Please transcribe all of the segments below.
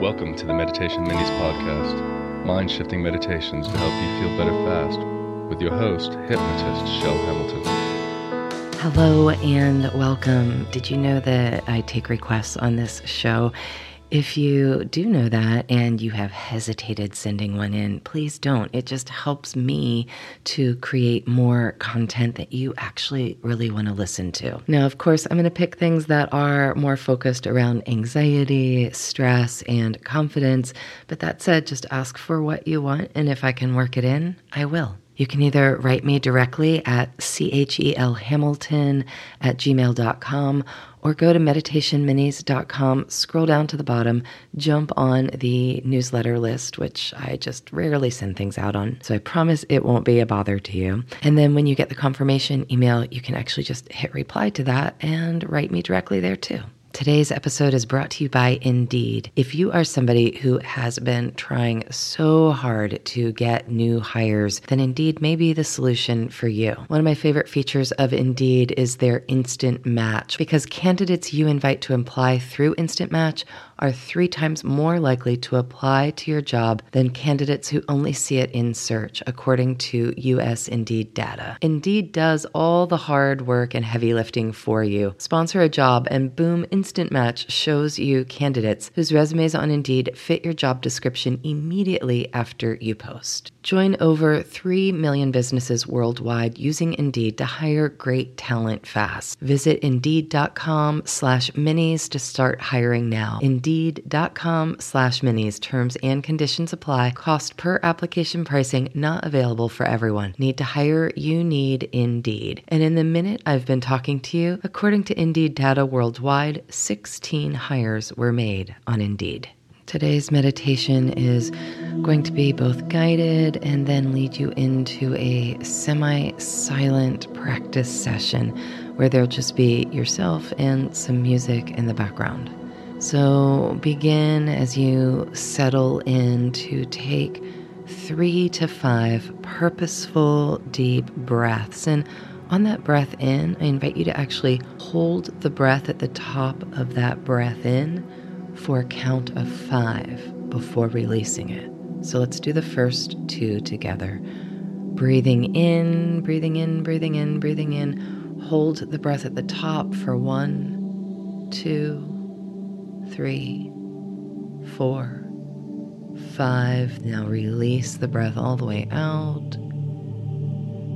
Welcome to the Meditation Minis podcast, mind shifting meditations to help you feel better fast, with your host, hypnotist Chel Hamilton. Hello and welcome. Did you know that I take requests on this show? If you do know that and you have hesitated sending one in, please don't. It just helps me to create more content that you actually really want to listen to. Now, of course, I'm going to pick things that are more focused around anxiety, stress, and confidence. But that said, just ask for what you want, and if I can work it in, I will. You can either write me directly at chelhamilton at gmail.com or go to meditationminis.com, scroll down to the bottom, jump on the newsletter list, which I just rarely send things out on. So I promise it won't be a bother to you. And then when you get the confirmation email, you can actually just hit reply to that and write me directly there too. Today's episode is brought to you by Indeed. If you are somebody who has been trying so hard to get new hires, then Indeed may be the solution for you. One of my favorite features of Indeed is their instant match because candidates you invite to apply through Instant Match are three times more likely to apply to your job than candidates who only see it in search, according to US Indeed data. Indeed does all the hard work and heavy lifting for you. Sponsor a job, and boom, Instant Match shows you candidates whose resumes on Indeed fit your job description immediately after you post. Join over 3 million businesses worldwide using Indeed to hire great talent fast. Visit Indeed.com slash minis to start hiring now. Indeed.com slash minis. Terms and conditions apply. Cost per application pricing not available for everyone. Need to hire? You need Indeed. And in the minute I've been talking to you, according to Indeed data worldwide, 16 hires were made on Indeed. Today's meditation is going to be both guided and then lead you into a semi silent practice session where there'll just be yourself and some music in the background. So begin as you settle in to take three to five purposeful deep breaths. And on that breath in, I invite you to actually hold the breath at the top of that breath in for a count of five before releasing it. So let's do the first two together. Breathing in, breathing in, breathing in, breathing in. Hold the breath at the top for one, two, three, four, five. Now release the breath all the way out.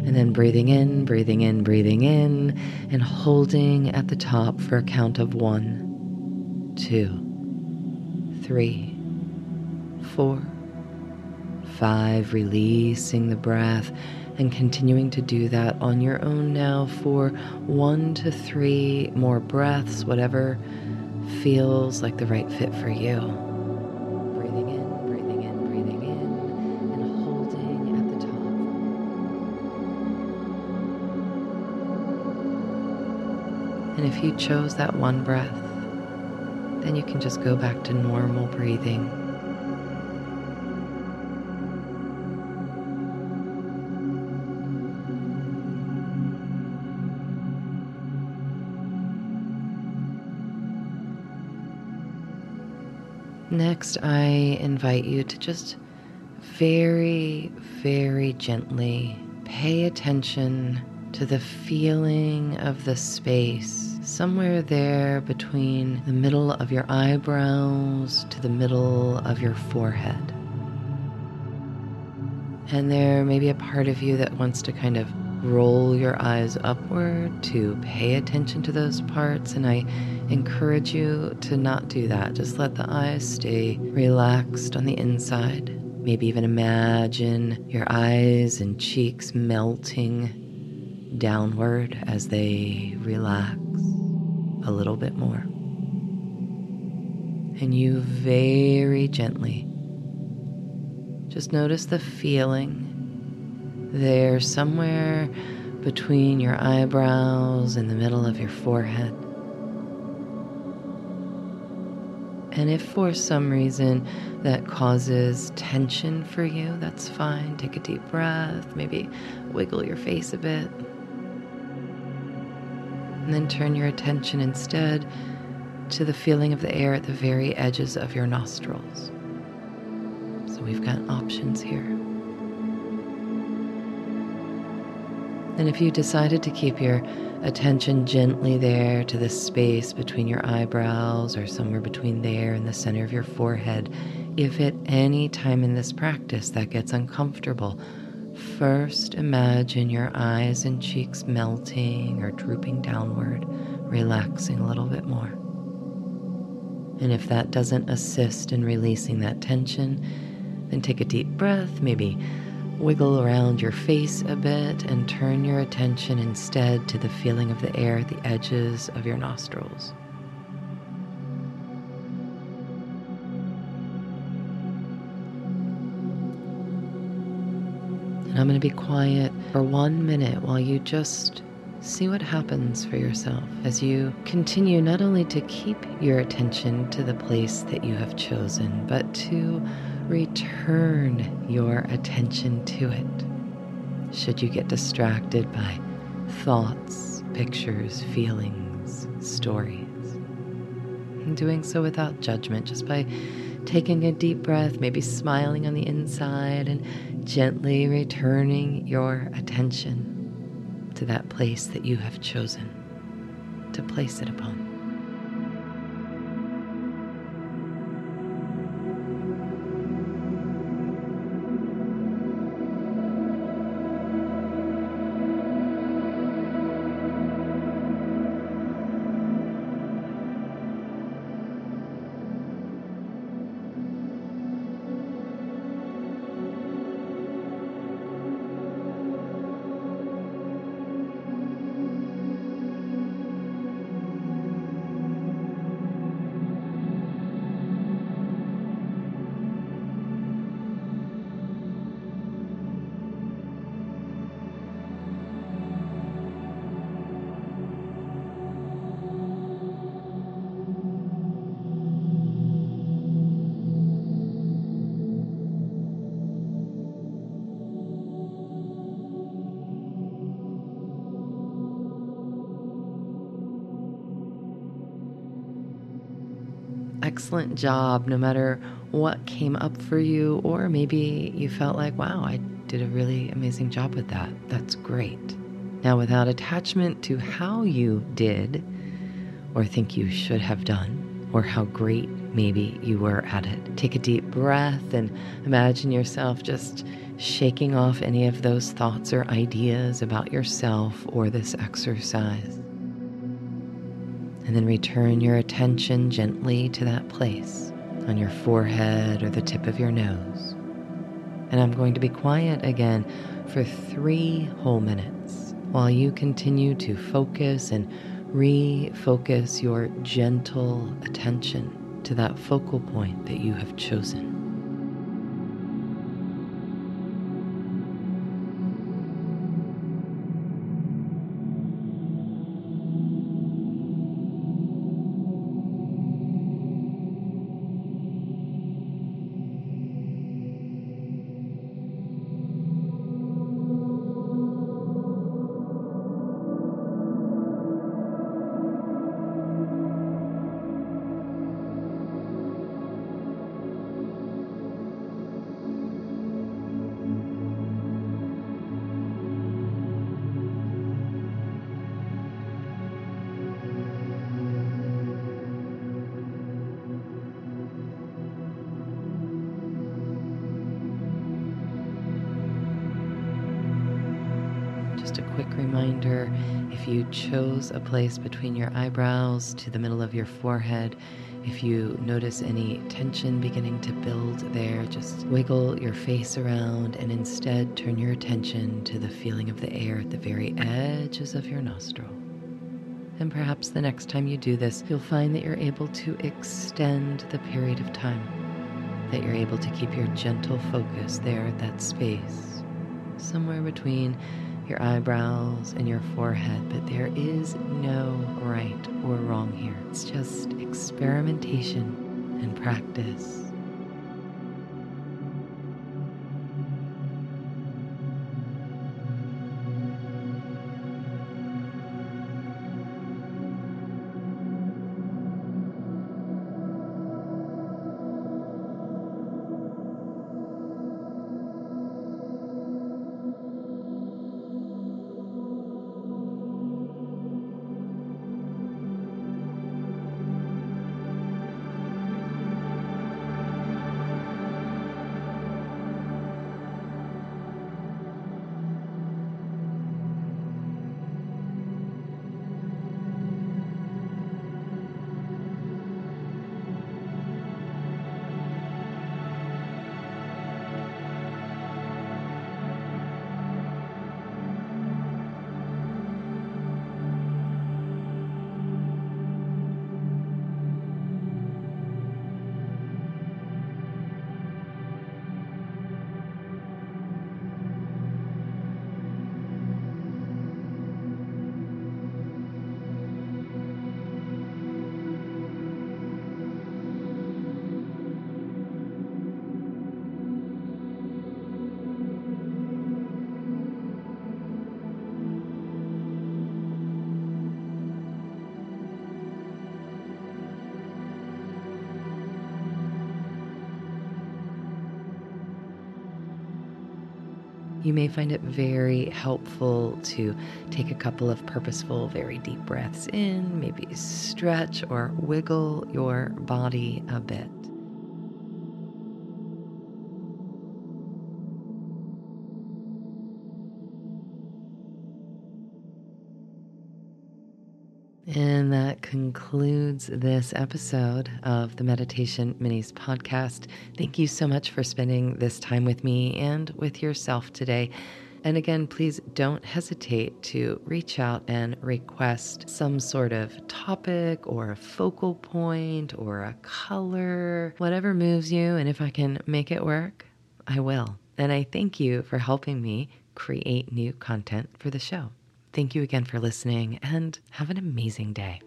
And then breathing in, breathing in, breathing in, and holding at the top for a count of one, two three, four, five, releasing the breath and continuing to do that on your own now for one to three more breaths, whatever feels like the right fit for you. Breathing in, breathing in, breathing in, and holding at the top. And if you chose that one breath, then you can just go back to normal breathing. Next, I invite you to just very, very gently pay attention to the feeling of the space somewhere there between the middle of your eyebrows to the middle of your forehead. And there may be a part of you that wants to kind of roll your eyes upward to pay attention to those parts. And I encourage you to not do that. Just let the eyes stay relaxed on the inside. Maybe even imagine your eyes and cheeks melting downward as they relax a little bit more. And you very gently just notice the feeling there somewhere between your eyebrows and the middle of your forehead. And if for some reason that causes tension for you, that's fine. Take a deep breath, maybe wiggle your face a bit. And then turn your attention instead to the feeling of the air at the very edges of your nostrils. So we've got options here. And if you decided to keep your attention gently there to the space between your eyebrows or somewhere between there and the center of your forehead, if at any time in this practice that gets uncomfortable, first imagine your eyes and cheeks melting or drooping downward, relaxing a little bit more. And if that doesn't assist in releasing that tension, then take a deep breath, maybe wiggle around your face a bit, and turn your attention instead to the feeling of the air at the edges of your nostrils. And I'm going to be quiet for one minute while you just see what happens for yourself as you continue not only to keep your attention to the place that you have chosen, but to return your attention to it. Should you get distracted by thoughts, pictures, feelings, stories, and doing so without judgment, just by taking a deep breath, maybe smiling on the inside, and gently returning your attention to that place that you have chosen to place it upon. Excellent job, no matter what came up for you, or maybe you felt like, wow, I did a really amazing job with that. That's great. Now, without attachment to how you did, or think you should have done, or how great maybe you were at it, take a deep breath and imagine yourself just shaking off any of those thoughts or ideas about yourself or this exercise. And then return your attention gently to that place on your forehead or the tip of your nose. And I'm going to be quiet again for three whole minutes while you continue to focus and refocus your gentle attention to that focal point that you have chosen. Just a quick reminder if you chose a place between your eyebrows to the middle of your forehead, if you notice any tension beginning to build there, just wiggle your face around and instead turn your attention to the feeling of the air at the very edges of your nostril. And perhaps the next time you do this, you'll find that you're able to extend the period of time, that you're able to keep your gentle focus there at that space, somewhere between your eyebrows and your forehead, but there is no right or wrong here. It's just experimentation and practice. You may find it very helpful to take a couple of purposeful, very deep breaths in, maybe stretch or wiggle your body a bit. And that concludes this episode of the Meditation Minis podcast. Thank you so much for spending this time with me and with yourself today. And again, please don't hesitate to reach out and request some sort of topic or a focal point or a color, whatever moves you. And if I can make it work, I will. And I thank you for helping me create new content for the show. Thank you again for listening and have an amazing day.